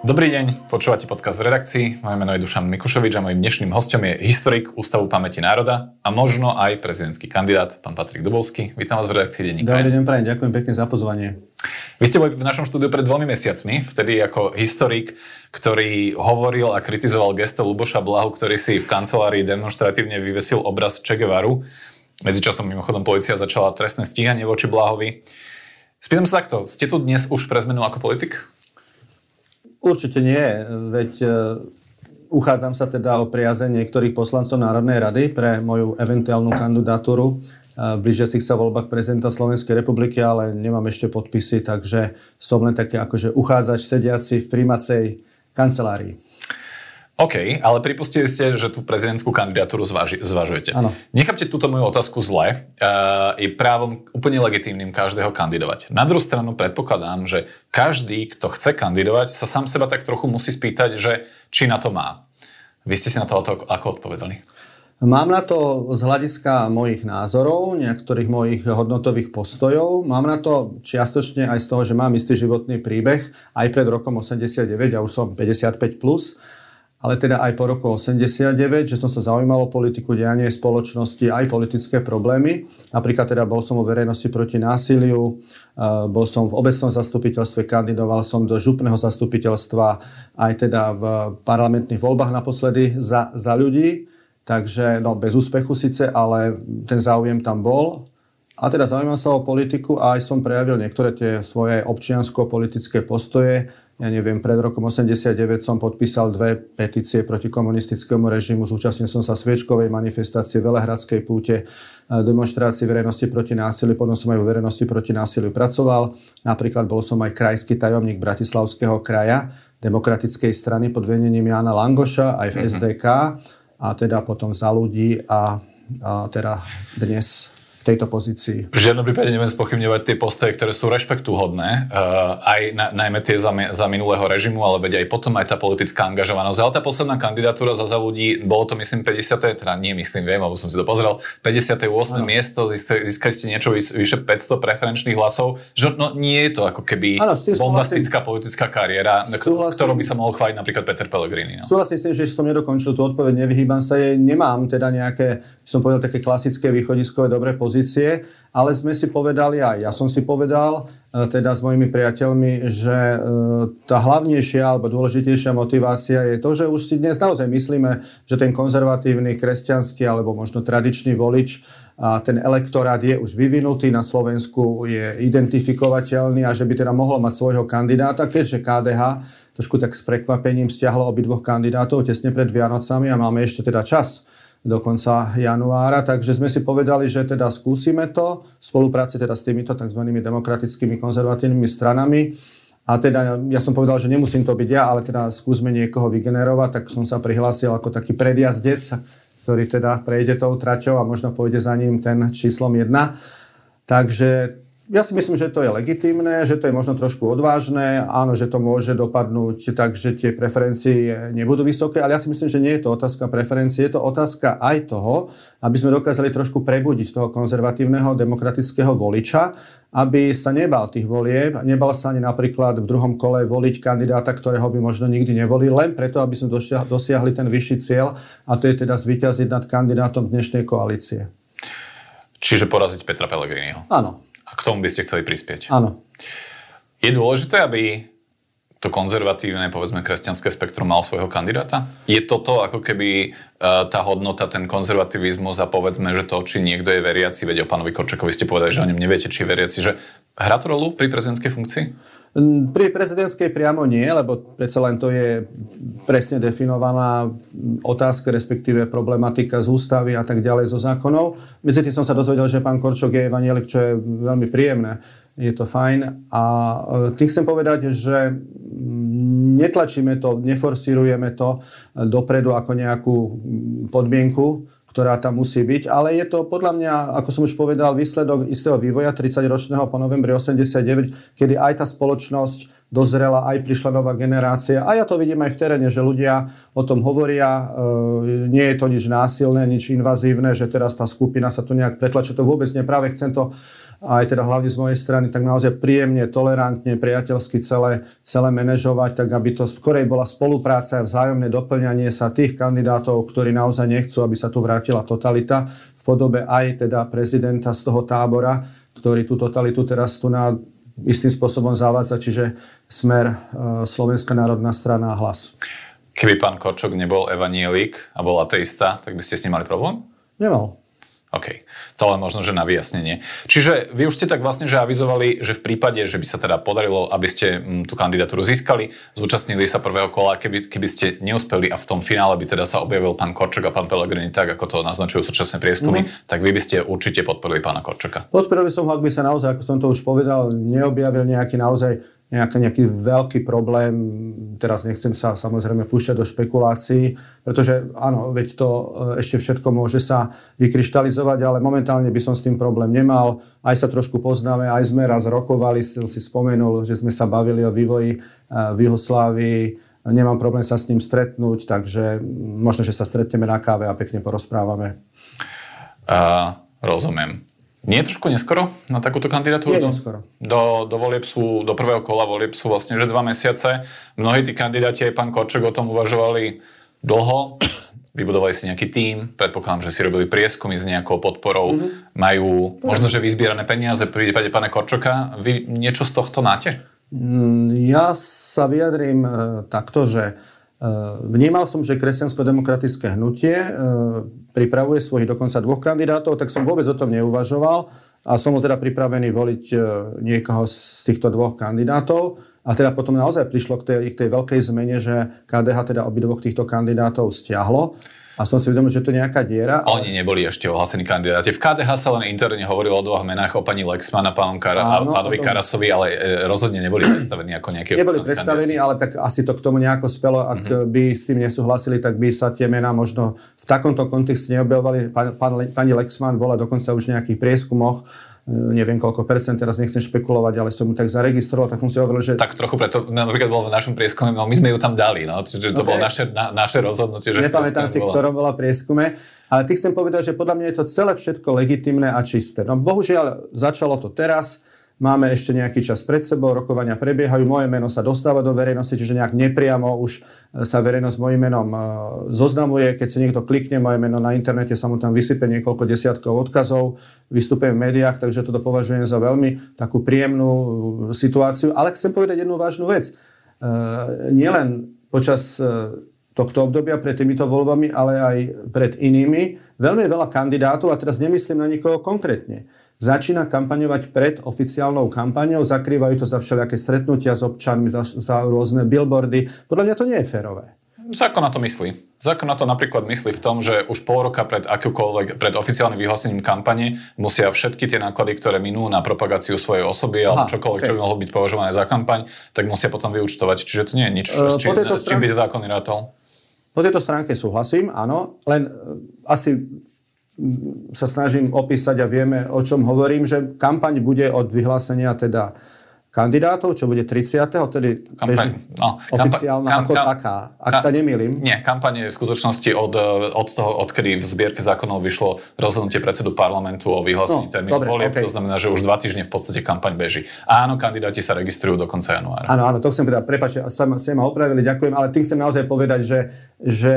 Dobrý deň, počúvate podcast v redakcii. Moje meno je Dušan Mikušovič a mojím dnešným hostom je historik Ústavu pamäti národa a možno aj prezidentský kandidát, pán Patrik Dubovský. Vítam vás v redakcii Denníka. Dobrý deň, prajem, ďakujem pekne za pozvanie. Vy ste boli v našom štúdiu pred dvomi mesiacmi, vtedy ako historik, ktorý hovoril a kritizoval gesto Luboša Blahu, ktorý si v kancelárii demonstratívne vyvesil obraz Che Guevaru. Medzičasom mimochodom policia začala trestné stíhanie voči Blahovi. Spýtam sa takto, ste tu dnes už pre zmenu ako politik? Určite nie, veď e, uchádzam sa teda o priazeň niektorých poslancov Národnej rady pre moju eventuálnu kandidatúru e, v blížiacich sa voľbách prezidenta Slovenskej republiky, ale nemám ešte podpisy, takže som len taký akože uchádzač sediaci v príjmacej kancelárii. OK, ale pripustili ste, že tú prezidentskú kandidatúru zvaži- zvažujete. Áno. Nechápte túto moju otázku zle. Uh, je právom úplne legitímnym každého kandidovať. Na druhú stranu predpokladám, že každý, kto chce kandidovať, sa sám seba tak trochu musí spýtať, že či na to má. Vy ste si na to ako odpovedali? Mám na to z hľadiska mojich názorov, niektorých mojich hodnotových postojov. Mám na to čiastočne aj z toho, že mám istý životný príbeh aj pred rokom 89, ja už som 55+. Plus ale teda aj po roku 89, že som sa zaujímal o politiku, dianie spoločnosti, aj politické problémy. Napríklad teda bol som o verejnosti proti násiliu, bol som v obecnom zastupiteľstve, kandidoval som do župného zastupiteľstva, aj teda v parlamentných voľbách naposledy za, za ľudí. Takže no, bez úspechu síce, ale ten záujem tam bol. A teda zaujímam sa o politiku a aj som prejavil niektoré tie svoje občiansko-politické postoje ja neviem, pred rokom 89 som podpísal dve petície proti komunistickému režimu, zúčastnil som sa sviečkovej manifestácie, Velehradskej púte, demonstrácii verejnosti proti násiliu, potom som aj vo verejnosti proti násiliu pracoval. Napríklad bol som aj krajský tajomník Bratislavského kraja demokratickej strany pod vedením Jana Langoša, aj v mm-hmm. SDK a teda potom za ľudí a, a teda dnes v tejto pozícii. V žiadnom prípade neviem spochybňovať tie postoje, ktoré sú rešpektúhodné, uh, aj na, najmä tie za, za minulého režimu, ale veď aj potom aj tá politická angažovanosť. Ale tá posledná kandidatúra za za ľudí, bolo to myslím 50. teda nie myslím, viem, lebo som si to pozrel, 58. No. miesto, získali ste niečo vyše 500 preferenčných hlasov, že no nie je to ako keby ano, bombastická politická kariéra, súhlasím. ktorou by sa mohol chváliť napríklad Peter Pellegrini. No. Súhlasím s tým, že som nedokončil tú odpoveď, nevyhýbam sa jej, nemám teda nejaké, som povedal, také klasické východiskové dobré pozície, ale sme si povedali, aj ja som si povedal, e, teda s mojimi priateľmi, že e, tá hlavnejšia alebo dôležitejšia motivácia je to, že už si dnes naozaj myslíme, že ten konzervatívny, kresťanský alebo možno tradičný volič a ten elektorát je už vyvinutý na Slovensku, je identifikovateľný a že by teda mohol mať svojho kandidáta, keďže KDH trošku tak s prekvapením stiahlo obidvoch kandidátov tesne pred Vianocami a máme ešte teda čas do konca januára, takže sme si povedali, že teda skúsime to v spolupráci teda s týmito tzv. demokratickými konzervatívnymi stranami. A teda ja som povedal, že nemusím to byť ja, ale teda skúsme niekoho vygenerovať, tak som sa prihlásil ako taký predjazdec, ktorý teda prejde tou traťou a možno pôjde za ním ten číslom 1. Takže ja si myslím, že to je legitimné, že to je možno trošku odvážne, áno, že to môže dopadnúť tak, že tie preferencie nebudú vysoké, ale ja si myslím, že nie je to otázka preferencie, je to otázka aj toho, aby sme dokázali trošku prebudiť toho konzervatívneho demokratického voliča, aby sa nebal tých volieb, nebal sa ani napríklad v druhom kole voliť kandidáta, ktorého by možno nikdy nevolil, len preto, aby sme dosiahli ten vyšší cieľ, a to je teda zvíťaziť nad kandidátom dnešnej koalície. Čiže poraziť Petra Pellegriniho. Áno. A k tomu by ste chceli prispieť. Áno. Je dôležité, aby to konzervatívne, povedzme, kresťanské spektrum mal svojho kandidáta? Je toto ako keby uh, tá hodnota, ten konzervativizmus a povedzme, že to, či niekto je veriaci, veď o pánovi Korčakovi ste povedali, že o ňom neviete, či je veriaci, že hrá to rolu pri prezidentskej funkcii? Pri prezidentskej priamo nie, lebo predsa len to je presne definovaná otázka, respektíve problematika z ústavy a tak ďalej zo zákonov. Medzi tým som sa dozvedel, že pán Korčok je evanielik, čo je veľmi príjemné. Je to fajn. A e, tým chcem povedať, že netlačíme to, neforsírujeme to dopredu ako nejakú podmienku, ktorá tam musí byť, ale je to podľa mňa, ako som už povedal, výsledok istého vývoja 30-ročného po novembri 89, kedy aj tá spoločnosť dozrela, aj prišla nová generácia. A ja to vidím aj v teréne, že ľudia o tom hovoria. E, nie je to nič násilné, nič invazívne, že teraz tá skupina sa tu nejak pretlačia. To vôbec nie. Práve chcem to aj teda hlavne z mojej strany, tak naozaj príjemne, tolerantne, priateľsky celé, celé manažovať, tak aby to skorej bola spolupráca a vzájomné doplňanie sa tých kandidátov, ktorí naozaj nechcú, aby sa tu vrátila totalita v podobe aj teda prezidenta z toho tábora, ktorý tú totalitu teraz tu na istým spôsobom zavádza, čiže smer e, Slovenská národná strana a hlas. Keby pán Korčok nebol evanielik a bol ateista, tak by ste s ním mali problém? Nemal. OK, to len možno, že na vyjasnenie. Čiže vy už ste tak vlastne, že avizovali, že v prípade, že by sa teda podarilo, aby ste mm, tú kandidatúru získali, zúčastnili sa prvého kola, keby, keby ste neúspeli a v tom finále by teda sa objavil pán Korčok a pán Pelegrini tak, ako to naznačujú súčasné prieskumy, mm-hmm. tak vy by ste určite podporili pána Korčoka. Podporili som ho, ak by sa naozaj, ako som to už povedal, neobjavil nejaký naozaj nejaký, nejaký veľký problém. Teraz nechcem sa samozrejme púšťať do špekulácií, pretože áno, veď to e, ešte všetko môže sa vykryštalizovať, ale momentálne by som s tým problém nemal. Aj sa trošku poznáme, aj sme raz rokovali, si, si spomenul, že sme sa bavili o vývoji e, v Juhoslávii. Nemám problém sa s ním stretnúť, takže možno, že sa stretneme na káve a pekne porozprávame. Uh, rozumiem. Nie je trošku neskoro na takúto kandidatúru? Je neskoro. Do, do, volieb sú, do prvého kola volieb sú vlastne že dva mesiace. Mnohí tí kandidáti, aj pán Korček o tom uvažovali dlho. Vybudovali si nejaký tím, predpokladám, že si robili prieskumy s nejakou podporou. Mm-hmm. Majú možno, že vyzbierané peniaze v prípade pána Korčoka. Vy niečo z tohto máte? Mm, ja sa vyjadrím e, takto, že vnímal som, že kresťansko-demokratické hnutie eh, pripravuje svojich dokonca dvoch kandidátov, tak som vôbec o tom neuvažoval a som teda pripravený voliť eh, niekoho z týchto dvoch kandidátov. A teda potom naozaj prišlo k tej, k tej veľkej zmene, že KDH teda obidvoch týchto kandidátov stiahlo a som si uvedomil, že to je nejaká diera. Ale... Oni neboli ešte ohlasení kandidáti. V KDH sa len interne hovorilo o dvoch menách, o pani Lexman a pánom Kara- Áno, a pánovi tom... Karasovi, ale e, rozhodne neboli predstavení ako nejaké Neboli predstavení, ale tak asi to k tomu nejako spelo. Ak mm-hmm. by s tým nesúhlasili, tak by sa tie mená možno v takomto kontexte neobjavovali. Pán, pán, pani Lexman bola dokonca už v nejakých prieskumoch neviem koľko percent, teraz nechcem špekulovať, ale som mu tak zaregistroval, tak som si hovoril, že... Tak trochu preto, no, napríklad bolo v našom prieskume, no my sme ju tam dali, no, čiže to okay. bolo naše, na, naše rozhodnutie. Že Nepamätám si, ktorom bola prieskume, ale ty chcem povedať, že podľa mňa je to celé všetko legitimné a čisté. No bohužiaľ, začalo to teraz, Máme ešte nejaký čas pred sebou, rokovania prebiehajú, moje meno sa dostáva do verejnosti, čiže nejak nepriamo už e, sa verejnosť s mojim menom e, zoznamuje. Keď si niekto klikne moje meno na internete, sa mu tam vysype niekoľko desiatkov odkazov, vystupujem v médiách, takže toto považujem za veľmi takú príjemnú e, situáciu. Ale chcem povedať jednu vážnu vec. Nielen počas tohto obdobia pred týmito voľbami, ale aj pred inými. Veľmi veľa kandidátov, a teraz nemyslím na nikoho konkrétne, začína kampaňovať pred oficiálnou kampaňou, zakrývajú to za všelijaké stretnutia s občanmi, za, za rôzne billboardy. Podľa mňa to nie je férové. Zákon na to myslí. Zákon na to napríklad myslí v tom, že už pol roka pred akúkoľvek, pred oficiálnym vyhlásením kampane musia všetky tie náklady, ktoré minú na propagáciu svojej osoby alebo čokoľvek, okay. čo by mohlo byť považované za kampaň, tak musia potom vyučtovať. Čiže to nie je nič, uh, s, čím, s čím by zákon rátol. Po tejto stránke súhlasím, áno, len uh, asi sa snažím opísať a vieme, o čom hovorím, že kampaň bude od vyhlásenia teda kandidátov, čo bude 30. tedy kampaň, no, oficiálna kam, ako kam, taká, ak kam, sa nemýlim. Nie, kampaň je v skutočnosti od, od toho, odkedy v zbierke zákonov vyšlo rozhodnutie predsedu parlamentu o vyhlásení no, termínu volieb, okay. to znamená, že už dva týždne v podstate kampaň beží. Áno, kandidáti sa registrujú do konca januára. Áno, áno, to chcem povedať, prepáčte, ste ma opravili, ďakujem, ale tým chcem naozaj povedať, že, že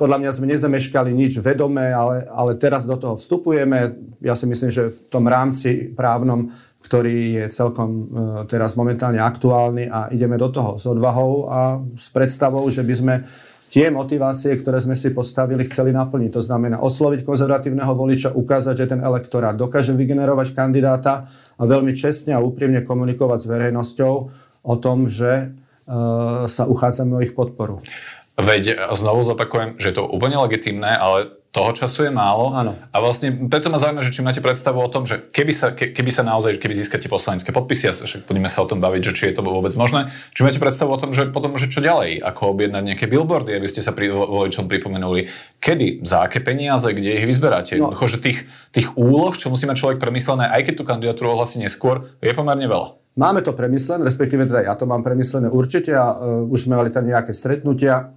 podľa mňa sme nezameškali nič vedomé, ale, ale teraz do toho vstupujeme. Ja si myslím, že v tom rámci právnom ktorý je celkom e, teraz momentálne aktuálny a ideme do toho s odvahou a s predstavou, že by sme tie motivácie, ktoré sme si postavili, chceli naplniť. To znamená osloviť konzervatívneho voliča, ukázať, že ten elektorát dokáže vygenerovať kandidáta a veľmi čestne a úprimne komunikovať s verejnosťou o tom, že e, sa uchádzame o ich podporu. Veď znovu zopakujem, že je to úplne legitimné, ale toho času je málo. Áno. A vlastne preto ma zaujíma, že či máte predstavu o tom, že keby sa, ke, keby sa naozaj, keby získate poslanecké podpisy, a však budeme sa o tom baviť, že či je to vôbec možné, či máte predstavu o tom, že potom, že čo ďalej, ako objednať nejaké billboardy, aby ste sa pri, voličom pripomenuli, kedy, za aké peniaze, kde ich vyzberáte. No. že tých, tých úloh, čo musí mať človek premyslené, aj keď tú kandidatúru ohlasí neskôr, je pomerne veľa. Máme to premyslené, respektíve teda ja to mám premyslené určite a uh, už sme mali tam nejaké stretnutia.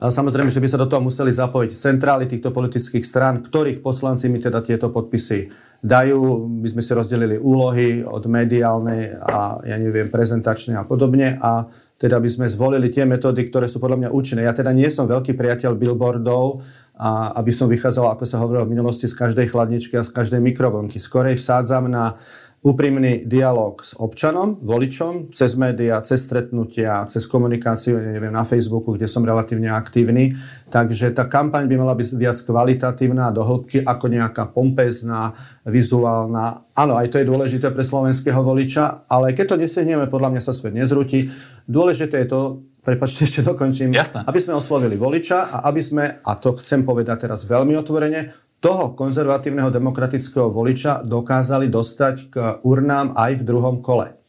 Samozrejme, že by sa do toho museli zapojiť centrály týchto politických strán, ktorých poslanci mi teda tieto podpisy dajú. My sme si rozdelili úlohy od mediálnej a ja neviem, prezentačnej a podobne a teda by sme zvolili tie metódy, ktoré sú podľa mňa účinné. Ja teda nie som veľký priateľ billboardov, a aby som vychádzal, ako sa hovorilo v minulosti, z každej chladničky a z každej mikrovlnky. Skorej vsádzam na úprimný dialog s občanom, voličom, cez médiá, cez stretnutia, cez komunikáciu, neviem, na Facebooku, kde som relatívne aktívny. Takže tá kampaň by mala byť viac kvalitatívna do hĺbky ako nejaká pompezná, vizuálna. Áno, aj to je dôležité pre slovenského voliča, ale keď to nesiahneme, podľa mňa sa svet nezrúti. Dôležité je to, prepačte, ešte dokončím, Jasné. aby sme oslovili voliča a aby sme, a to chcem povedať teraz veľmi otvorene, toho konzervatívneho demokratického voliča dokázali dostať k urnám aj v druhom kole.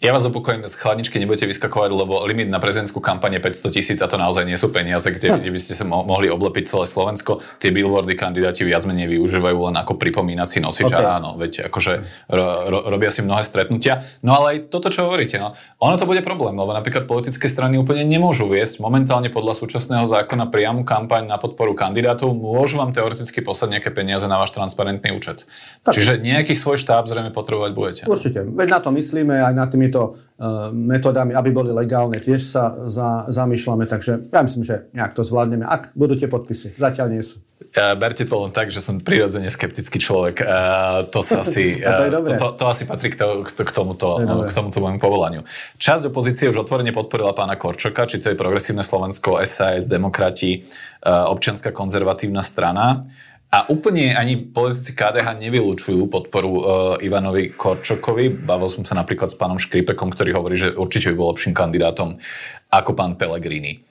Ja vás opokojím, z chladničky nebudete vyskakovať, lebo limit na prezidentskú kampaň je 500 tisíc a to naozaj nie sú peniaze, kde, kde by ste sa mo- mohli oblepiť celé Slovensko. Tie billboardy kandidáti viac menej využívajú len ako pripomínací nosič okay. a áno, veď akože ro, ro, robia si mnohé stretnutia. No ale aj toto, čo hovoríte, no, ono to bude problém, lebo napríklad politické strany úplne nemôžu viesť momentálne podľa súčasného zákona priamu kampaň na podporu kandidátov, môžu vám teoreticky poslať nejaké peniaze na váš transparentný účet. Tak. Čiže nejaký svoj štáb zrejme potrebovať budete. Určite, veď na to myslíme aj na tými týmito uh, metodami, aby boli legálne, tiež sa za, zamýšľame, takže ja myslím, že nejak to zvládneme. Ak budú tie podpisy, zatiaľ nie sú. Uh, berte to len tak, že som prirodzene skeptický človek. Uh, to, sa asi, uh, to, to, to asi patrí k, to, k, tomuto, to k tomuto môjmu povolaniu. Časť opozície už otvorene podporila pána Korčoka, či to je Progresívne Slovensko, SAS, Demokrati, uh, občianská konzervatívna strana. A úplne ani politici KDH nevylučujú podporu uh, Ivanovi Korčokovi. Bavil som sa napríklad s pánom Škripekom, ktorý hovorí, že určite by bol lepším kandidátom ako pán Pellegrini.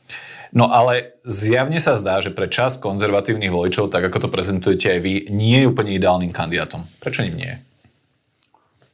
No ale zjavne sa zdá, že pre čas konzervatívnych voličov, tak ako to prezentujete aj vy, nie je úplne ideálnym kandidátom. Prečo ním nie?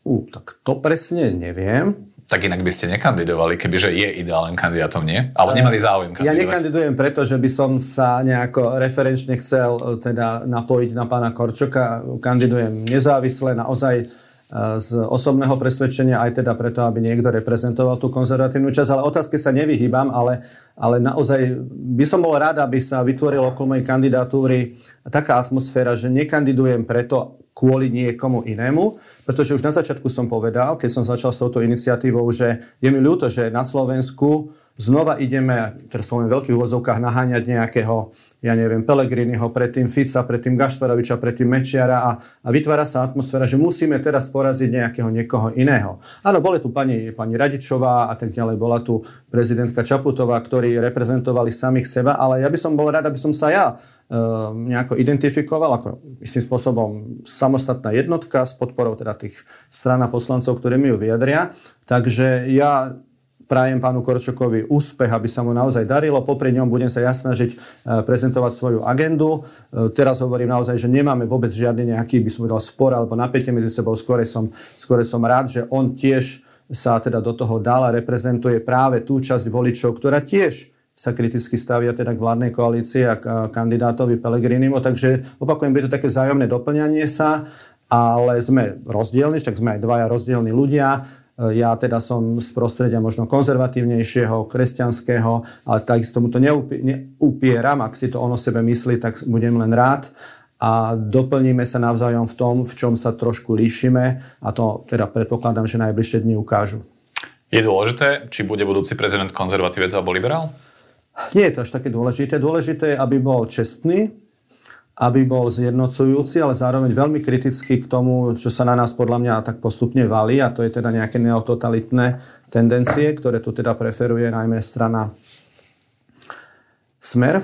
Uh, tak to presne neviem tak inak by ste nekandidovali, kebyže je ideálnym kandidátom, nie? Ale nemali záujem kandidovať. Ja nekandidujem preto, že by som sa nejako referenčne chcel eh, teda napojiť na pána Korčoka. Kandidujem nezávisle, naozaj z osobného presvedčenia, aj teda preto, aby niekto reprezentoval tú konzervatívnu časť. Ale otázke sa nevyhýbam, ale, ale naozaj by som bol rád, aby sa vytvoril okolo mojej kandidatúry taká atmosféra, že nekandidujem preto, kvôli niekomu inému, pretože už na začiatku som povedal, keď som začal s touto iniciatívou, že je mi ľúto, že na Slovensku znova ideme, teraz poviem v veľkých úvodzovkách, naháňať nejakého, ja neviem, Pelegriniho, predtým Fica, predtým Gašparoviča, predtým Mečiara a, a vytvára sa atmosféra, že musíme teraz poraziť nejakého niekoho iného. Áno, boli tu pani, pani Radičová a tak ďalej, bola tu prezidentka Čaputová, ktorí reprezentovali samých seba, ale ja by som bol rád, aby som sa ja Ehm, nejako identifikoval ako istým spôsobom samostatná jednotka s podporou teda tých strán a poslancov, ktorí mi ju vyjadria. Takže ja prajem pánu Korčokovi úspech, aby sa mu naozaj darilo. Popri ňom budem sa ja snažiť e, prezentovať svoju agendu. E, teraz hovorím naozaj, že nemáme vôbec žiadny nejaký, by som povedal, spor alebo napätie medzi sebou. Skôr som, skôr som rád, že on tiež sa teda do toho dal a reprezentuje práve tú časť voličov, ktorá tiež sa kriticky stavia teda k vládnej koalícii a k kandidátovi Pelegrinimu. Takže opakujem, bude to také zájomné doplňanie sa, ale sme rozdielni, však sme aj dvaja rozdielni ľudia. Ja teda som z prostredia možno konzervatívnejšieho, kresťanského, ale takisto mu to neupieram. Ak si to ono sebe myslí, tak budem len rád a doplníme sa navzájom v tom, v čom sa trošku líšime a to teda predpokladám, že najbližšie dni ukážu. Je dôležité, či bude budúci prezident konzervatívec alebo liberál? Nie je to až také dôležité. Dôležité je, aby bol čestný, aby bol zjednocujúci, ale zároveň veľmi kritický k tomu, čo sa na nás podľa mňa tak postupne valí, a to je teda nejaké neototalitné tendencie, ktoré tu teda preferuje najmä strana Smer.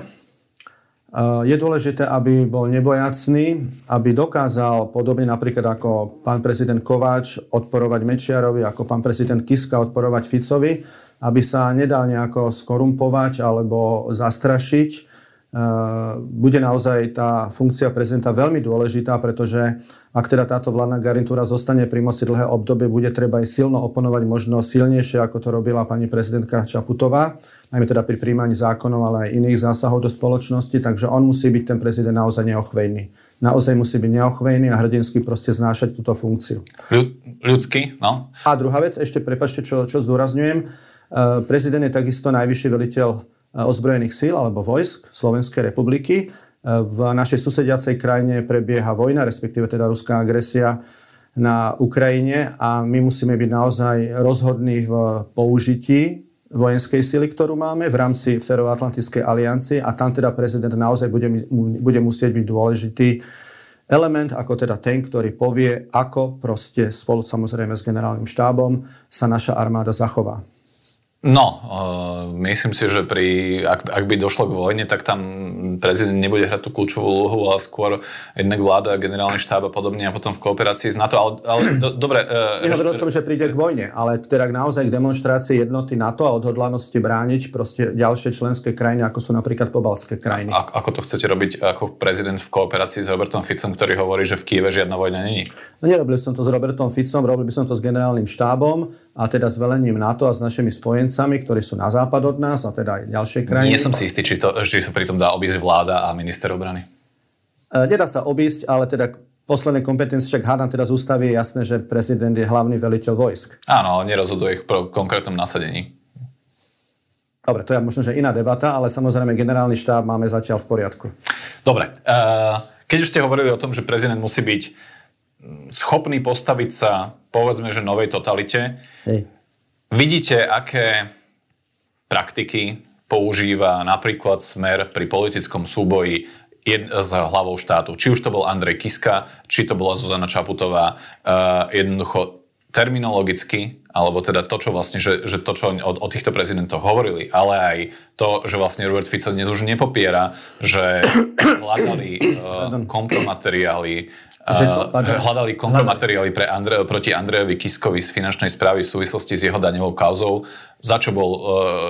Je dôležité, aby bol nebojacný, aby dokázal, podobne napríklad ako pán prezident Kováč, odporovať Mečiarovi, ako pán prezident Kiska odporovať Ficovi, aby sa nedal nejako skorumpovať alebo zastrašiť. Bude naozaj tá funkcia prezidenta veľmi dôležitá, pretože ak teda táto vládna garnitúra zostane pri moci dlhé obdobie, bude treba aj silno oponovať možno silnejšie, ako to robila pani prezidentka Čaputová, najmä teda pri príjmaní zákonov, ale aj iných zásahov do spoločnosti, takže on musí byť ten prezident naozaj neochvejný. Naozaj musí byť neochvejný a hrdinsky proste znášať túto funkciu. ľudský, no. A druhá vec, ešte prepačte, čo, čo zdôrazňujem, e, prezident je takisto najvyšší veliteľ ozbrojených síl alebo vojsk Slovenskej republiky. V našej susediacej krajine prebieha vojna, respektíve teda ruská agresia na Ukrajine a my musíme byť naozaj rozhodní v použití vojenskej sily, ktorú máme v rámci Severoatlantickej aliancie a tam teda prezident naozaj bude, bude musieť byť dôležitý element, ako teda ten, ktorý povie, ako proste spolu samozrejme s generálnym štábom sa naša armáda zachová. No, uh, myslím si, že pri, ak, ak by došlo k vojne, tak tam prezident nebude hrať tú kľúčovú úlohu, ale skôr jednak vláda, generálny štáb a podobne a potom v kooperácii s NATO. Ale, ale do, dobre... Uh, Nehovoril som, že príde k vojne, ale teda naozaj k demonstrácii jednoty NATO a odhodlanosti brániť proste ďalšie členské krajiny, ako sú napríklad pobalské krajiny. A, ako to chcete robiť ako prezident v kooperácii s Robertom Ficom, ktorý hovorí, že v Kieve žiadna vojna není? No nerobil som to s Robertom Ficom, robil by som to s generálnym štábom a teda s velením NATO a s našimi spojencami, ktorí sú na západ od nás a teda aj ďalšie krajiny. Nie som si istý, či, to, či sa pritom dá obísť vláda a minister obrany. E, nedá sa obísť, ale teda posledné kompetencie, však hádam teda z ústavy je jasné, že prezident je hlavný veliteľ vojsk. Áno, nerozhoduje ich pro konkrétnom nasadení. Dobre, to je možno, že iná debata, ale samozrejme generálny štáb máme zatiaľ v poriadku. Dobre, e, keď už ste hovorili o tom, že prezident musí byť schopný postaviť sa, povedzme, že novej totalite, Hej. Vidíte, aké praktiky používa napríklad Smer pri politickom súboji jed, s hlavou štátu. Či už to bol Andrej Kiska, či to bola Zuzana Čaputová. Uh, jednoducho terminologicky, alebo teda to, čo vlastne, že, že to, čo o, o týchto prezidentoch hovorili, ale aj to, že vlastne Robert Fico dnes už nepopiera, že hľadali uh, kompromateriály že čo? Hľadali kompromateriály pre Andre, proti Andrejovi Kiskovi z finančnej správy v súvislosti s jeho daňovou kauzou, za čo bol uh,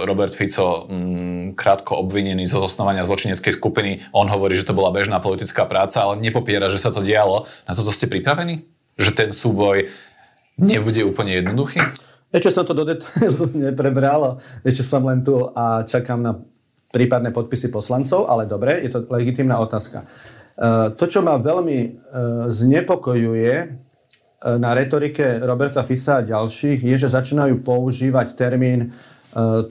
Robert Fico um, krátko obvinený zo zosnovania zločineckej skupiny. On hovorí, že to bola bežná politická práca, ale nepopiera, že sa to dialo. Na toto ste pripravení? Že ten súboj nebude úplne jednoduchý? Ešte som to do detailu neprebral, ešte som len tu a čakám na prípadné podpisy poslancov, ale dobre, je to legitimná otázka. Eh, to, čo ma veľmi eh, znepokojuje eh, na retorike Roberta Fica a ďalších, je, že začínajú používať termín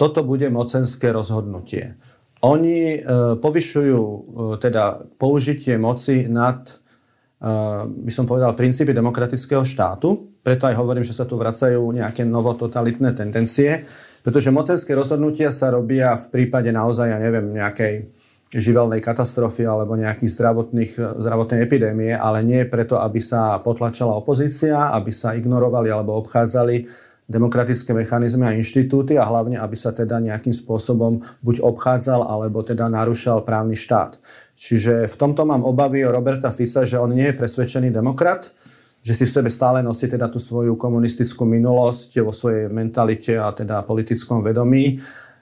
toto bude mocenské rozhodnutie. Oni povyšujú teda použitie moci nad, by som povedal, princípy demokratického štátu, preto aj hovorím, že sa tu vracajú nejaké novototalitné tendencie, pretože mocenské rozhodnutia sa robia v prípade naozaj, ja neviem, nejakej živelnej katastrofy alebo nejakých zdravotných, zdravotnej epidémie, ale nie preto, aby sa potlačala opozícia, aby sa ignorovali alebo obchádzali demokratické mechanizmy a inštitúty a hlavne, aby sa teda nejakým spôsobom buď obchádzal alebo teda narušal právny štát. Čiže v tomto mám obavy o Roberta Fica, že on nie je presvedčený demokrat, že si v sebe stále nosí teda tú svoju komunistickú minulosť vo svojej mentalite a teda politickom vedomí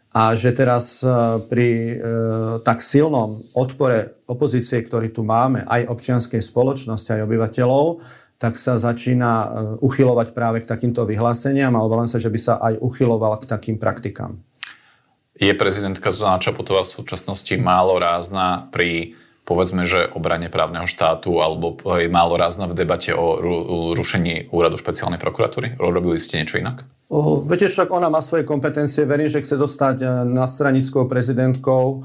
a že teraz e, pri e, tak silnom odpore opozície, ktorý tu máme, aj občianskej spoločnosti, aj obyvateľov, tak sa začína e, uchylovať práve k takýmto vyhláseniam a obávam sa, že by sa aj uchyloval k takým praktikám. Je prezidentka Zuzana Čaputová v súčasnosti málo rázna pri povedzme, že obrane právneho štátu alebo je málo rázna v debate o rušení úradu špeciálnej prokuratúry? Robili ste niečo inak? O, viete, však ona má svoje kompetencie, verím, že chce zostať e, nadstranickou prezidentkou, e,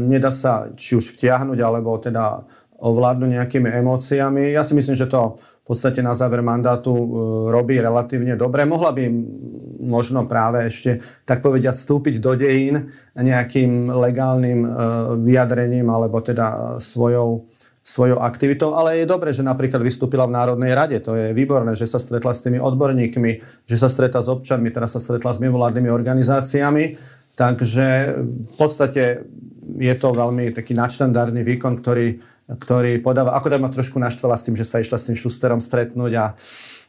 nedá sa či už vtiahnuť, alebo teda ovládnuť nejakými emóciami. Ja si myslím, že to v podstate na záver mandátu e, robí relatívne dobre. Mohla by možno práve ešte, tak povediať, vstúpiť do dejín nejakým legálnym vyjadrením alebo teda svojou svojou aktivitou, ale je dobré, že napríklad vystúpila v Národnej rade. To je výborné, že sa stretla s tými odborníkmi, že sa stretla s občanmi, teraz sa stretla s mimovládnymi organizáciami. Takže v podstate je to veľmi taký nadštandardný výkon, ktorý, ktorý podáva. Ako ma trošku naštvala s tým, že sa išla s tým Šusterom stretnúť a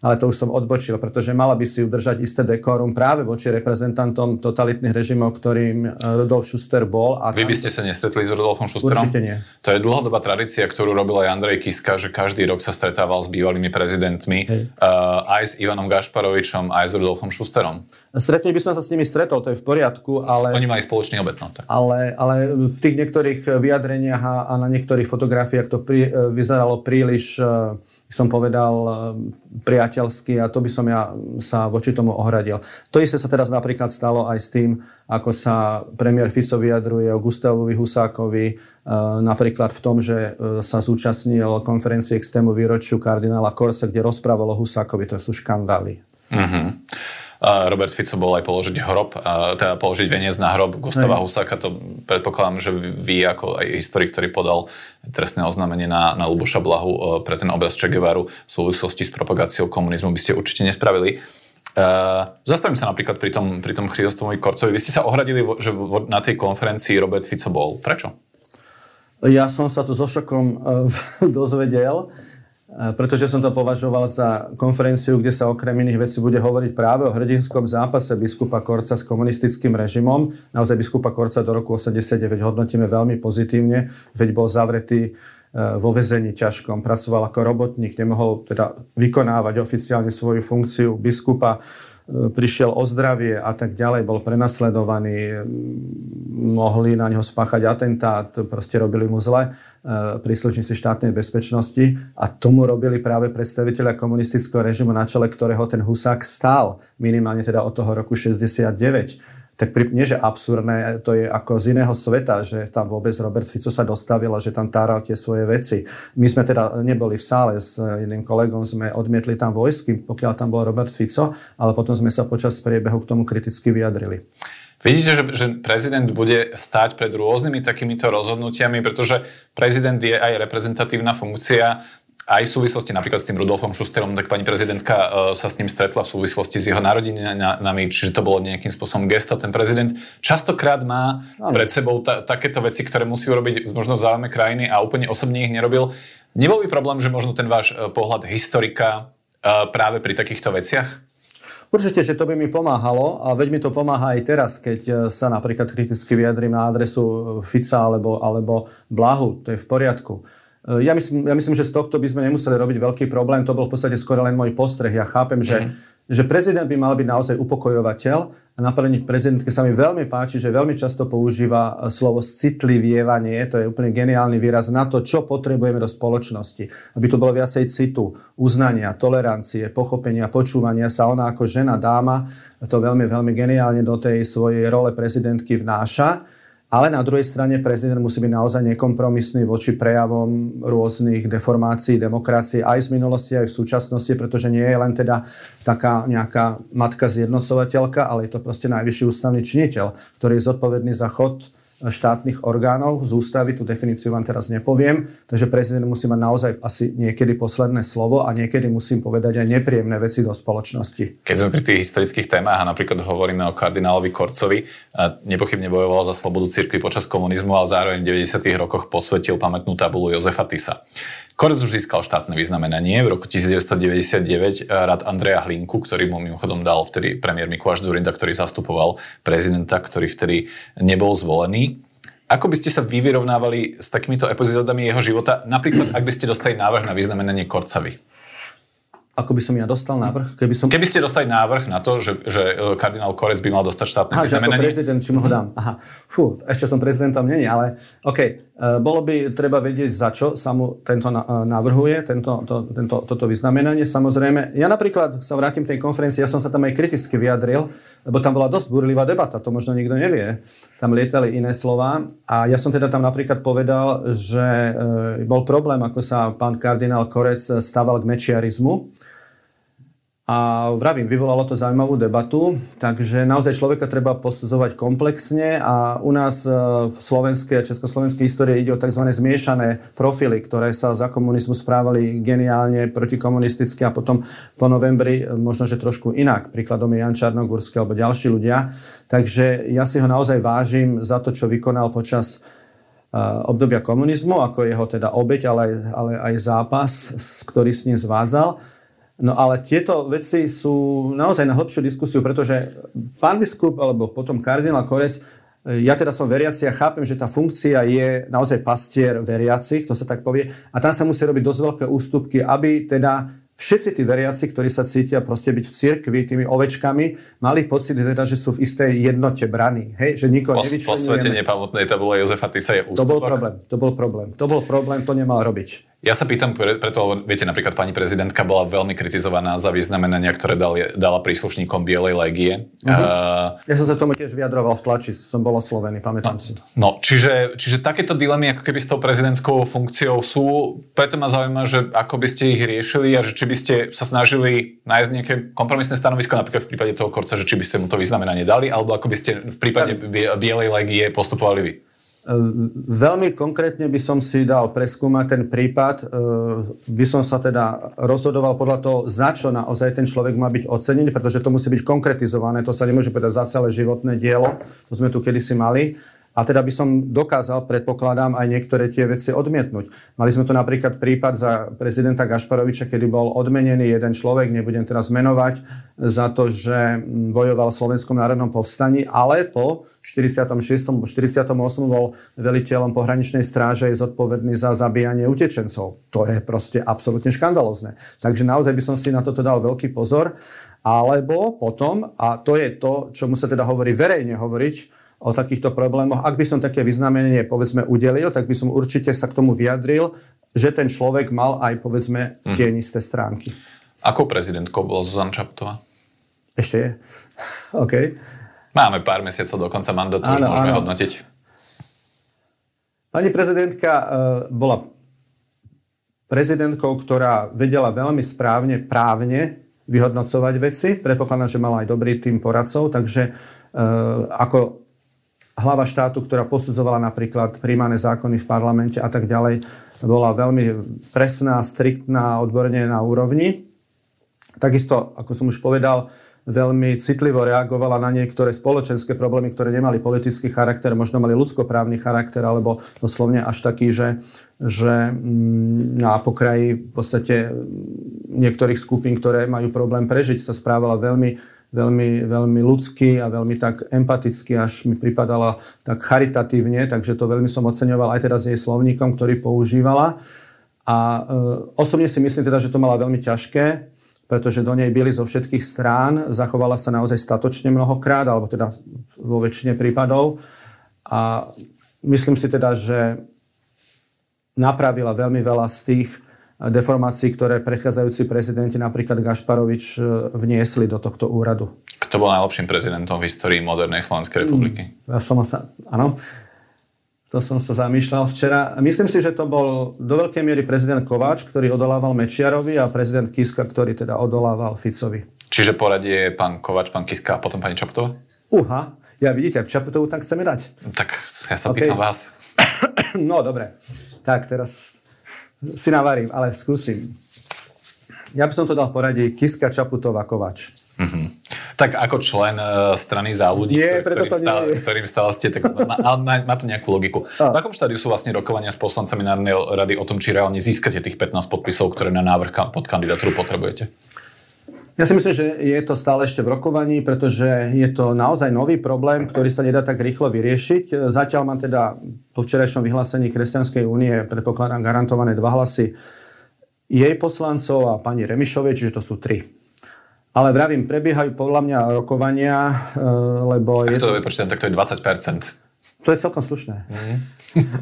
ale to už som odbočil, pretože mala by si udržať isté dekorum práve voči reprezentantom totalitných režimov, ktorým e, Rudolf Schuster bol. A Vy by ste sa nestretli s Rudolfom Schusterom? Určite nie. To je dlhodobá tradícia, ktorú robil aj Andrej Kiska, že každý rok sa stretával s bývalými prezidentmi, uh, aj s Ivanom Gašparovičom, aj s Rudolfom Schusterom. Stretli by som sa s nimi stretol, to je v poriadku, ale... Oni mali spoločný obet, no, Ale, ale v tých niektorých vyjadreniach a, na niektorých fotografiách to pri, e, vyzeralo príliš uh, som povedal, eh, priateľsky a to by som ja sa voči tomu ohradil. To isté sa teraz napríklad stalo aj s tým, ako sa premiér Fico vyjadruje o Gustavovi Husákovi, eh, napríklad v tom, že eh, sa zúčastnil konferencie k tému výročiu kardinála Korse, kde rozprávalo Husákovi, to sú škandály. Mm-hmm. Robert Fico bol aj položiť hrob, teda položiť veniec na hrob Gustava Hej. Husáka. To predpokladám, že vy ako aj historik, ktorý podal trestné oznámenie na, na Luboša Blahu e, pre ten obraz Che Guevaru v súvislosti s propagáciou komunizmu by ste určite nespravili. Uh, zastavím sa napríklad pri tom, pri tom Christostovovi Korcovi. Vy ste sa ohradili, že na tej konferencii Robert Fico bol. Prečo? Ja som sa tu so šokom uh, dozvedel pretože som to považoval za konferenciu, kde sa okrem iných vecí bude hovoriť práve o hrdinskom zápase biskupa Korca s komunistickým režimom. Naozaj biskupa Korca do roku 89 hodnotíme veľmi pozitívne, veď bol zavretý e, vo vezení ťažkom, pracoval ako robotník, nemohol teda vykonávať oficiálne svoju funkciu biskupa prišiel o zdravie a tak ďalej, bol prenasledovaný, mohli na neho spáchať atentát, proste robili mu zle e, príslušníci štátnej bezpečnosti a tomu robili práve predstaviteľa komunistického režimu, na čele ktorého ten Husák stál, minimálne teda od toho roku 69 tak pri, nie, že absurdné, to je ako z iného sveta, že tam vôbec Robert Fico sa dostavil a že tam táral tie svoje veci. My sme teda neboli v sále s jedným kolegom, sme odmietli tam vojsky, pokiaľ tam bol Robert Fico, ale potom sme sa počas priebehu k tomu kriticky vyjadrili. Vidíte, že, že prezident bude stať pred rôznymi takýmito rozhodnutiami, pretože prezident je aj reprezentatívna funkcia aj v súvislosti napríklad s tým Rudolfom Schusterom, tak pani prezidentka uh, sa s ním stretla v súvislosti s jeho narodinami, čiže to bolo nejakým spôsobom gesto. Ten prezident častokrát má ano. pred sebou ta, takéto veci, ktoré musí urobiť možno v záujme krajiny a úplne osobne ich nerobil. Nebol by problém, že možno ten váš uh, pohľad historika uh, práve pri takýchto veciach? Určite, že to by mi pomáhalo a veď mi to pomáha aj teraz, keď sa napríklad kriticky vyjadrím na adresu Fica alebo, alebo Blahu, to je v poriadku. Ja myslím, ja myslím, že z tohto by sme nemuseli robiť veľký problém. To bol v podstate skoro len môj postreh. Ja chápem, že, mm. že prezident by mal byť naozaj upokojovateľ a napadenie prezidentke sa mi veľmi páči, že veľmi často používa e, slovo citlivievanie. To je úplne geniálny výraz na to, čo potrebujeme do spoločnosti. Aby to bolo viacej citu, uznania, tolerancie, pochopenia, počúvania sa. Ona ako žena, dáma to veľmi, veľmi geniálne do tej svojej role prezidentky vnáša. Ale na druhej strane prezident musí byť naozaj nekompromisný voči prejavom rôznych deformácií demokracie aj z minulosti, aj v súčasnosti, pretože nie je len teda taká nejaká matka zjednocovateľka, ale je to proste najvyšší ústavný činiteľ, ktorý je zodpovedný za chod štátnych orgánov z ústavy, tú definíciu vám teraz nepoviem, takže prezident musí mať naozaj asi niekedy posledné slovo a niekedy musím povedať aj nepríjemné veci do spoločnosti. Keď sme pri tých historických témach a napríklad hovoríme o kardinálovi Korcovi, nepochybne bojoval za slobodu cirkvi počas komunizmu, ale zároveň v 90. rokoch posvetil pamätnú tabulu Jozefa Tisa. Korec už získal štátne vyznamenanie. V roku 1999 rad Andreja Hlinku, ktorý mu mimochodom dal vtedy premiér Mikuláš Zurinda, ktorý zastupoval prezidenta, ktorý vtedy nebol zvolený. Ako by ste sa vy vyrovnávali s takýmito epizódami jeho života, napríklad ak by ste dostali návrh na vyznamenanie Korcavy? Ako by som ja dostal návrh? Keby, som... Keby ste dostali návrh na to, že, že e, kardinál Korec by mal dostať štátne Aha, vyznamenanie? ako prezident, či mu ho mhm. dám. Aha. Fú, ešte som prezidentom není, ale OK. E, bolo by treba vedieť, za čo sa mu tento e, navrhuje, tento, to, tento, toto vyznamenanie. Samozrejme, ja napríklad sa vrátim k tej konferencii, ja som sa tam aj kriticky vyjadril, lebo tam bola dosť burlivá debata, to možno nikto nevie. Tam lietali iné slova a ja som teda tam napríklad povedal, že bol problém, ako sa pán kardinál Korec stával k mečiarizmu a vravím, vyvolalo to zaujímavú debatu, takže naozaj človeka treba posudzovať komplexne a u nás e, v slovenskej a československej histórii ide o tzv. zmiešané profily, ktoré sa za komunizmu správali geniálne protikomunisticky a potom po novembri e, možno, že trošku inak. Príkladom je Jan Čarnogurský alebo ďalší ľudia. Takže ja si ho naozaj vážim za to, čo vykonal počas e, obdobia komunizmu, ako jeho teda obeď, ale, ale aj zápas, ktorý s ním zvádzal. No ale tieto veci sú naozaj na hĺbšiu diskusiu, pretože pán biskup alebo potom kardinál Kores ja teda som veriaci a chápem, že tá funkcia je naozaj pastier veriacich, to sa tak povie, a tam sa musí robiť dosť veľké ústupky, aby teda všetci tí veriaci, ktorí sa cítia proste byť v cirkvi tými ovečkami, mali pocit teda, že sú v istej jednote braní. Hej? Že nikoho po, Posvetenie pamätnej tabule Jozefa Tisa je ústupok. To bol problém, to bol problém. To bol problém, to nemal robiť. Ja sa pýtam preto, lebo viete, napríklad pani prezidentka bola veľmi kritizovaná za vyznamenania, ktoré dali, dala príslušníkom Bielej legie. Uh-huh. Uh, ja som sa tomu tiež vyjadroval v tlači, som bol oslovený, pamätám no, si. No, čiže, čiže takéto dilemy ako keby s tou prezidentskou funkciou sú, preto ma zaujíma, že ako by ste ich riešili a že či by ste sa snažili nájsť nejaké kompromisné stanovisko, napríklad v prípade toho Korca, že či by ste mu to vyznamenanie dali, alebo ako by ste v prípade Bielej legie postupovali vy. Veľmi konkrétne by som si dal preskúmať ten prípad. By som sa teda rozhodoval podľa toho, za čo naozaj ten človek má byť ocenený, pretože to musí byť konkretizované. To sa nemôže povedať za celé životné dielo. To sme tu kedysi mali. A teda by som dokázal, predpokladám, aj niektoré tie veci odmietnúť. Mali sme tu napríklad prípad za prezidenta Gašparoviča, kedy bol odmenený jeden človek, nebudem teraz menovať, za to, že bojoval v Slovenskom národnom povstaní, ale po 46. 48. bol veliteľom pohraničnej stráže je zodpovedný za zabíjanie utečencov. To je proste absolútne škandalozne. Takže naozaj by som si na toto dal veľký pozor. Alebo potom, a to je to, čo mu sa teda hovorí verejne hovoriť, o takýchto problémoch. Ak by som také vyznamenenie povedzme udelil, tak by som určite sa k tomu vyjadril, že ten človek mal aj povedzme mm. tie isté stránky. Akou prezidentkou bola Zuzana Čaputová? Ešte je. OK. Máme pár mesiacov do konca mandátu, už môžeme áno. hodnotiť. Pani prezidentka uh, bola prezidentkou, ktorá vedela veľmi správne, právne vyhodnocovať veci. Predpokladám, že mala aj dobrý tým poradcov, takže uh, ako hlava štátu, ktorá posudzovala napríklad príjmané zákony v parlamente a tak ďalej, bola veľmi presná, striktná, odborne na úrovni. Takisto, ako som už povedal, veľmi citlivo reagovala na niektoré spoločenské problémy, ktoré nemali politický charakter, možno mali ľudskoprávny charakter, alebo doslovne až taký, že, že mm, na pokraji v podstate niektorých skupín, ktoré majú problém prežiť, sa správala veľmi veľmi, veľmi ľudský a veľmi tak empaticky, až mi pripadala tak charitatívne, takže to veľmi som oceňoval aj teraz jej slovníkom, ktorý používala. A e, osobne si myslím teda, že to mala veľmi ťažké, pretože do nej byli zo všetkých strán, zachovala sa naozaj statočne mnohokrát, alebo teda vo väčšine prípadov. A myslím si teda, že napravila veľmi veľa z tých deformácií, ktoré predchádzajúci prezidenti, napríklad Gašparovič, e, vniesli do tohto úradu. Kto bol najlepším prezidentom v histórii modernej Slovenskej republiky? Mm, ja som sa, áno, to som sa zamýšľal včera. Myslím si, že to bol do veľkej miery prezident Kováč, ktorý odolával Mečiarovi a prezident Kiska, ktorý teda odolával Ficovi. Čiže poradie je pán Kováč, pán Kiska a potom pani Čaputová? Uha, ja vidíte, Čaputovú tak chceme dať. Tak ja sa okay. pýtam vás. no, dobre. Tak, teraz si navarím, ale skúsim. Ja by som to dal poradí Kiska Čaputová Kovač. Mm-hmm. Tak ako člen uh, strany za ľudí, nie, ktorým, to stále, nie ktorým stále ste, tak má, má, má to nejakú logiku. A. V akom štádiu sú vlastne rokovania s poslancami Národnej rady o tom, či reálne získate tých 15 podpisov, ktoré na návrh pod kandidatúru potrebujete? Ja si myslím, že je to stále ešte v rokovaní, pretože je to naozaj nový problém, ktorý sa nedá tak rýchlo vyriešiť. Zatiaľ mám teda po včerajšom vyhlásení Kresťanskej únie, predpokladám, garantované dva hlasy jej poslancov a pani Remišovej, čiže to sú tri. Ale vravím, prebiehajú podľa mňa rokovania, e, lebo... Ak je to, vypočítam, tak to je 20%. To je celkom slušné. Mm.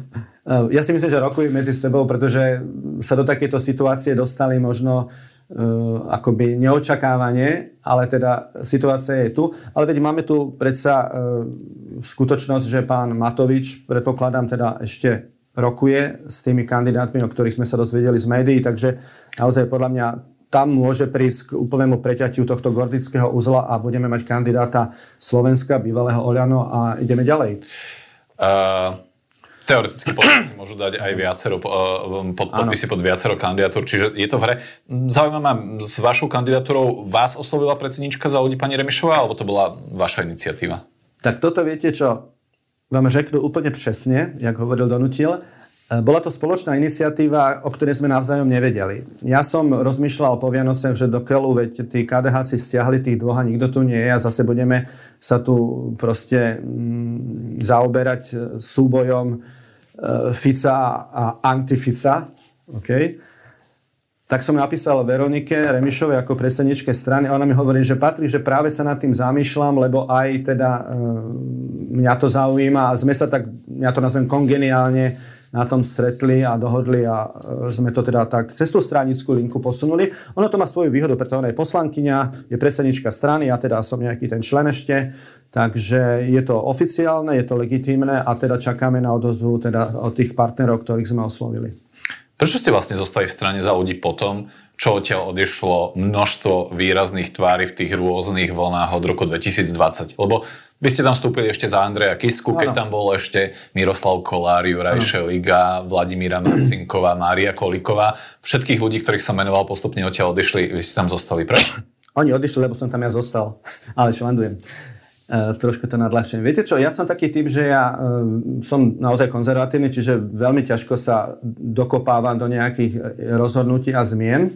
ja si myslím, že rokujú medzi sebou, pretože sa do takéto situácie dostali možno akoby neočakávanie, ale teda situácia je tu. Ale veď máme tu predsa uh, skutočnosť, že pán Matovič, predpokladám, teda ešte rokuje s tými kandidátmi, o ktorých sme sa dozvedeli z médií, takže naozaj podľa mňa tam môže prísť k úplnému preťatiu tohto gordického uzla a budeme mať kandidáta Slovenska, bývalého Oliano a ideme ďalej. Uh... Teoreticky politici môžu dať aj viacero eh, pod, podpisy pod viacero kandidatúr, čiže je to v hre. Zaujíma ma, s vašou kandidatúrou vás oslovila predsednička za ľudí pani Remišová, alebo to bola vaša iniciatíva? Tak toto viete čo, vám řeknu úplne presne, jak hovoril Donutil. Bola to spoločná iniciatíva, o ktorej sme navzájom nevedeli. Ja som rozmýšľal po Vianocech, že do Kelu, veď tí KDH si stiahli tých dvoch a nikto tu nie je a zase budeme sa tu proste mm, zaoberať súbojom e, Fica a antifica. Okay? Tak som napísal Veronike Remišovej ako predsedničke strany a ona mi hovorí, že patrí, že práve sa nad tým zamýšľam, lebo aj teda e, mňa to zaujíma a sme sa tak, ja to nazvem kongeniálne, na tom stretli a dohodli a e, sme to teda tak cez tú stranickú linku posunuli. Ono to má svoju výhodu, pretože ona je poslankyňa, je predsednička strany, ja teda som nejaký ten člen ešte, takže je to oficiálne, je to legitímne a teda čakáme na odozvu teda od tých partnerov, ktorých sme oslovili. Prečo ste vlastne zostali v strane za ľudí potom, čo odtiaľ odišlo množstvo výrazných tvári v tých rôznych vlnách od roku 2020? Lebo vy ste tam vstúpili ešte za Andreja Kisku, keď tam bol ešte Miroslav Kolár, Juraj ano. Šeliga, Vladimíra Marcinková, Mária Koliková. Všetkých ľudí, ktorých som menoval, postupne odtiaľ odišli. Vy ste tam zostali. Prečo? Oni odišli, lebo som tam ja zostal. Ale šlandujem. Uh, trošku to nadľahčujem. Viete čo, ja som taký typ, že ja uh, som naozaj konzervatívny, čiže veľmi ťažko sa dokopávam do nejakých rozhodnutí a zmien.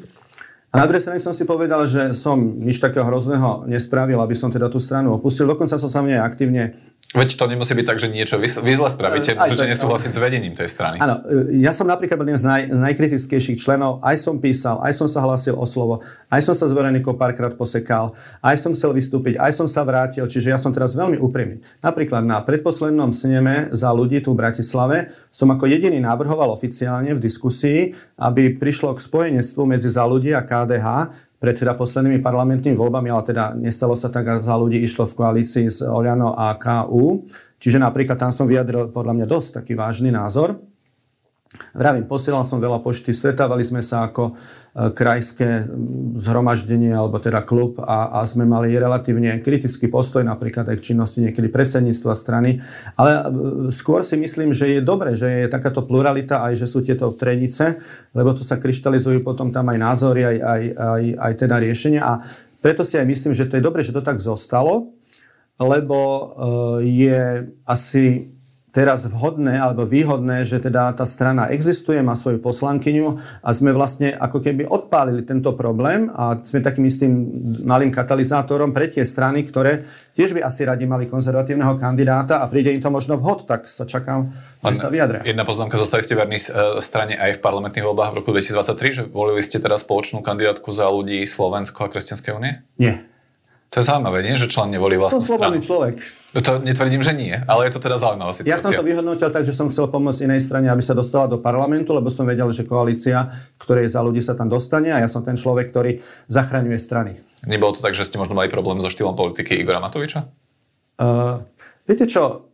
Na druhej strane som si povedal, že som nič takého hrozného nespravil, aby som teda tú stranu opustil. Dokonca som sa v nej aktívne Veď to nemusí byť tak, že niečo vy, vy zle spravíte, uh, môžete nesúhlasiť s vedením tej strany. Áno, e, ja som napríklad jeden z, naj, najkritickejších členov, aj som písal, aj som sa hlasil o slovo, aj som sa s Veronikou párkrát posekal, aj som chcel vystúpiť, aj som sa vrátil, čiže ja som teraz veľmi úprimný. Napríklad na predposlednom sneme za ľudí tu v Bratislave som ako jediný navrhoval oficiálne v diskusii, aby prišlo k spojenectvu medzi za ľudí a KDH, pred teda poslednými parlamentnými voľbami, ale teda nestalo sa tak a za ľudí išlo v koalícii s Oľano a KU. Čiže napríklad tam som vyjadril podľa mňa dosť taký vážny názor. Vravím, posielal som veľa pošty, stretávali sme sa ako e, krajské zhromaždenie alebo teda klub a, a sme mali relatívne kritický postoj napríklad aj k činnosti niekedy predsedníctva strany. Ale e, skôr si myslím, že je dobre, že je takáto pluralita aj, že sú tieto trenice, lebo tu sa kryštalizujú potom tam aj názory, aj, aj, aj, aj teda riešenia a preto si aj myslím, že to je dobre, že to tak zostalo, lebo e, je asi teraz vhodné alebo výhodné, že teda tá strana existuje, má svoju poslankyňu a sme vlastne ako keby odpálili tento problém a sme takým istým malým katalizátorom pre tie strany, ktoré tiež by asi radi mali konzervatívneho kandidáta a príde im to možno vhod, tak sa čakám, že sa vyjadria. Jedna poznámka, zostali ste verní e, strane aj v parlamentných voľbách v roku 2023, že volili ste teda spoločnú kandidátku za ľudí Slovensko a Kresťanskej únie? Nie. To je zaujímavé, nie? že člen nevolí vlastnú Som slobodný človek. No to netvrdím, že nie, ale je to teda zaujímavá situácia. Ja som to vyhodnotil tak, že som chcel pomôcť inej strane, aby sa dostala do parlamentu, lebo som vedel, že koalícia, ktorej za ľudí sa tam dostane a ja som ten človek, ktorý zachraňuje strany. Nebolo to tak, že ste možno mali problém so štýlom politiky Igora Matoviča? Uh, viete čo,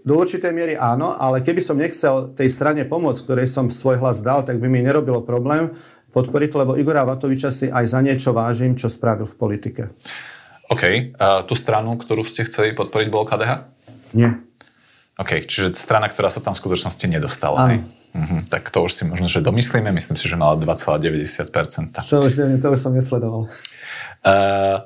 do určitej miery áno, ale keby som nechcel tej strane pomôcť, ktorej som svoj hlas dal, tak by mi nerobilo problém podporiť, lebo Igora Matoviča si aj za niečo vážim, čo spravil v politike. OK. A tú stranu, ktorú ste chceli podporiť, bol KDH? Nie. OK, čiže strana, ktorá sa tam v skutočnosti nedostala. Hej? Uh-huh, tak to už si možno, že domyslíme. Myslím si, že mala 2,90%. Čo už neviem, to už som nesledoval. Uh,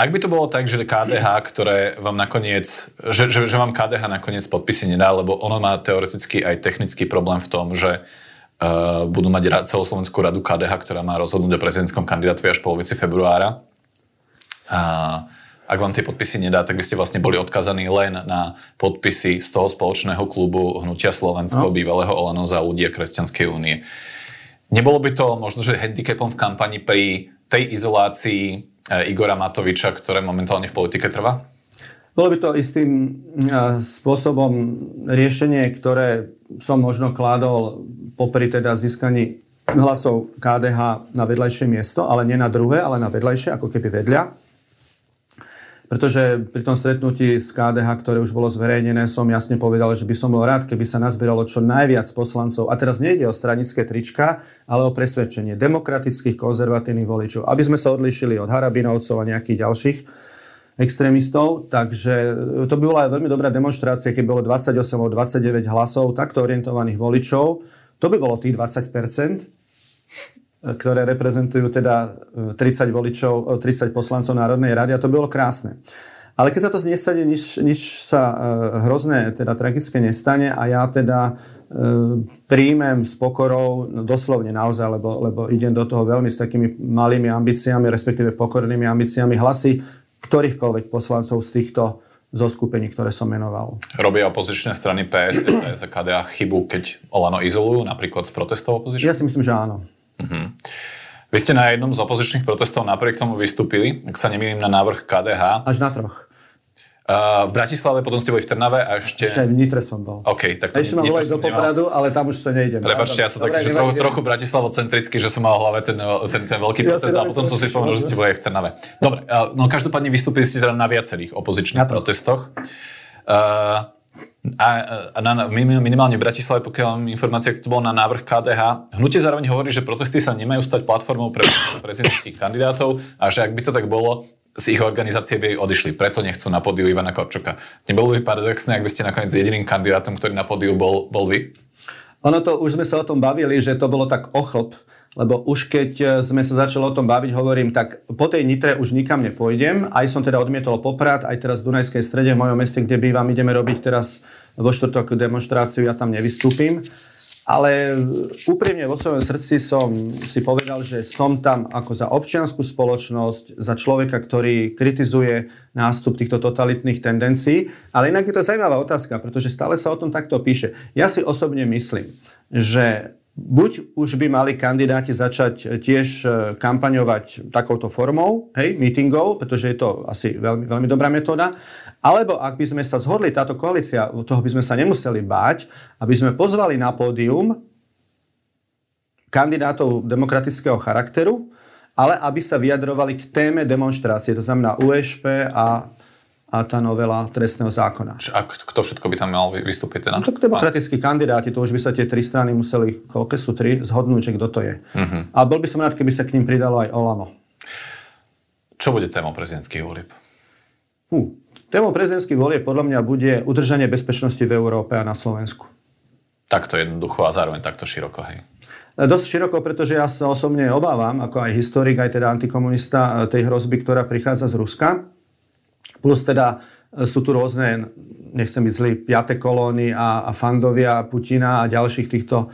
ak by to bolo tak, že KDH, ktoré vám nakoniec, že, že, že vám KDH nakoniec podpisy nedá, lebo ono má teoreticky aj technický problém v tom, že budú mať celoslovenskú radu KDH, ktorá má rozhodnúť o prezidentskom kandidátovi až polovici februára a ak vám tie podpisy nedá, tak by ste vlastne boli odkazaní len na podpisy z toho spoločného klubu Hnutia Slovensko, no. bývalého Olano za ľudí a Kresťanskej únie. Nebolo by to možno, že handicapom v kampani pri tej izolácii e, Igora Matoviča, ktoré momentálne v politike trvá? Bolo by to istým spôsobom riešenie, ktoré som možno kládol popri teda získaní hlasov KDH na vedľajšie miesto, ale nie na druhé, ale na vedľajšie, ako keby vedľa. Pretože pri tom stretnutí s KDH, ktoré už bolo zverejnené, som jasne povedal, že by som bol rád, keby sa nazbieralo čo najviac poslancov. A teraz nejde o stranické trička, ale o presvedčenie demokratických konzervatívnych voličov. Aby sme sa odlišili od Harabinovcov a nejakých ďalších extrémistov, takže to by bola aj veľmi dobrá demonstrácia, keď bolo 28 alebo 29 hlasov takto orientovaných voličov. To by bolo tých 20 ktoré reprezentujú teda 30 e, voličov, 30 e, poslancov Národnej rady a to bolo krásne. Ale keď sa to nestane, nič, nič sa hrozné, teda tragické nestane a ja teda príjmem s pokorou, no doslovne naozaj, lebo, lebo idem do toho veľmi s takými malými ambíciami, respektíve pokornými ambíciami hlasy ktorýchkoľvek poslancov z týchto zo skupení, ktoré som menoval. Robia opozičné strany PS, SAS a KDA chybu, keď Olano izolujú, napríklad z protestov opozičných? Ja si myslím, že áno. Uh-huh. Vy ste na jednom z opozičných protestov napriek tomu vystúpili, ak sa nemýlim, na návrh KDH. Až na troch. Uh, v Bratislave, potom ste boli v Trnave a ešte... Ešte aj v Nitre som bol. OK, tak to ešte ma volali do Popradu, ale tam už to nejdem. Prepačte, ja som taký, že trochu, trochu bratislavocentrický, že som mal v hlave ten, ten, ten veľký ja protest a potom som si spomenul, že ste boli aj v Trnave. Dobre, uh, no každopádne vystúpili ste teda na viacerých opozičných na protestoch. Uh, a, a na, minimálne v Bratislave, pokiaľ mám informácie, to bolo na návrh KDH, hnutie zároveň hovorí, že protesty sa nemajú stať platformou pre prezidentských kandidátov a že ak by to tak bolo, z ich organizácie by odišli, preto nechcú na podiu Ivana Korčoka. Nebolo by paradoxné, ak by ste nakoniec jediným kandidátom, ktorý na podiu bol, bol vy? Ono to, už sme sa o tom bavili, že to bolo tak ochlp, lebo už keď e, sme sa začali o tom baviť, hovorím, tak po tej Nitre už nikam nepôjdem. Aj som teda odmietol Poprad, aj teraz v Dunajskej strede, v mojom meste, kde bývam, ideme robiť teraz vo štvrtok demonstráciu, ja tam nevystúpim. Ale úprimne vo svojom srdci som si povedal, že som tam ako za občianskú spoločnosť, za človeka, ktorý kritizuje nástup týchto totalitných tendencií. Ale inak je to zaujímavá otázka, pretože stále sa o tom takto píše. Ja si osobne myslím, že buď už by mali kandidáti začať tiež e, kampaňovať takouto formou, hej, meetingov, pretože je to asi veľmi, veľmi dobrá metóda, alebo ak by sme sa zhodli, táto koalícia, toho by sme sa nemuseli báť, aby sme pozvali na pódium kandidátov demokratického charakteru, ale aby sa vyjadrovali k téme demonstrácie, to znamená USP a, a tá novela trestného zákona. A kto všetko by tam mal vystúpiť? Teda? No, tak demokratickí kandidáti, to už by sa tie tri strany museli, koľko sú tri, zhodnúť, že kto to je. Uh-huh. A bol by som rád, keby sa k ním pridalo aj Olano. Čo bude téma prezidentských volieb? Uh, Témou prezidentských volieb podľa mňa bude udržanie bezpečnosti v Európe a na Slovensku. Takto jednoducho a zároveň takto široko, hej? E, dosť široko, pretože ja sa osobne obávam, ako aj historik, aj teda antikomunista, e, tej hrozby, ktorá prichádza z Ruska. Plus teda e, sú tu rôzne, nechcem byť zlý, piate kolóny a, a fandovia Putina a ďalších týchto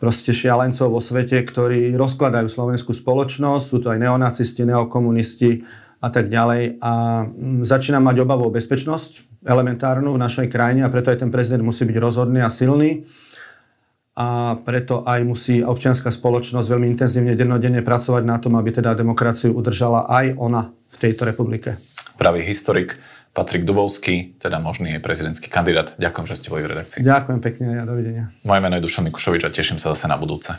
proste šialencov vo svete, ktorí rozkladajú slovenskú spoločnosť. Sú to aj neonacisti, neokomunisti, a tak ďalej. A mm, začína mať obavu o bezpečnosť elementárnu v našej krajine a preto aj ten prezident musí byť rozhodný a silný. A preto aj musí občianská spoločnosť veľmi intenzívne dennodenne pracovať na tom, aby teda demokraciu udržala aj ona v tejto republike. Pravý historik Patrik Dubovský, teda možný je prezidentský kandidát. Ďakujem, že ste boli v redakcii. Ďakujem pekne a dovidenia. Moje meno je Dušan Mikušovič a teším sa zase na budúce.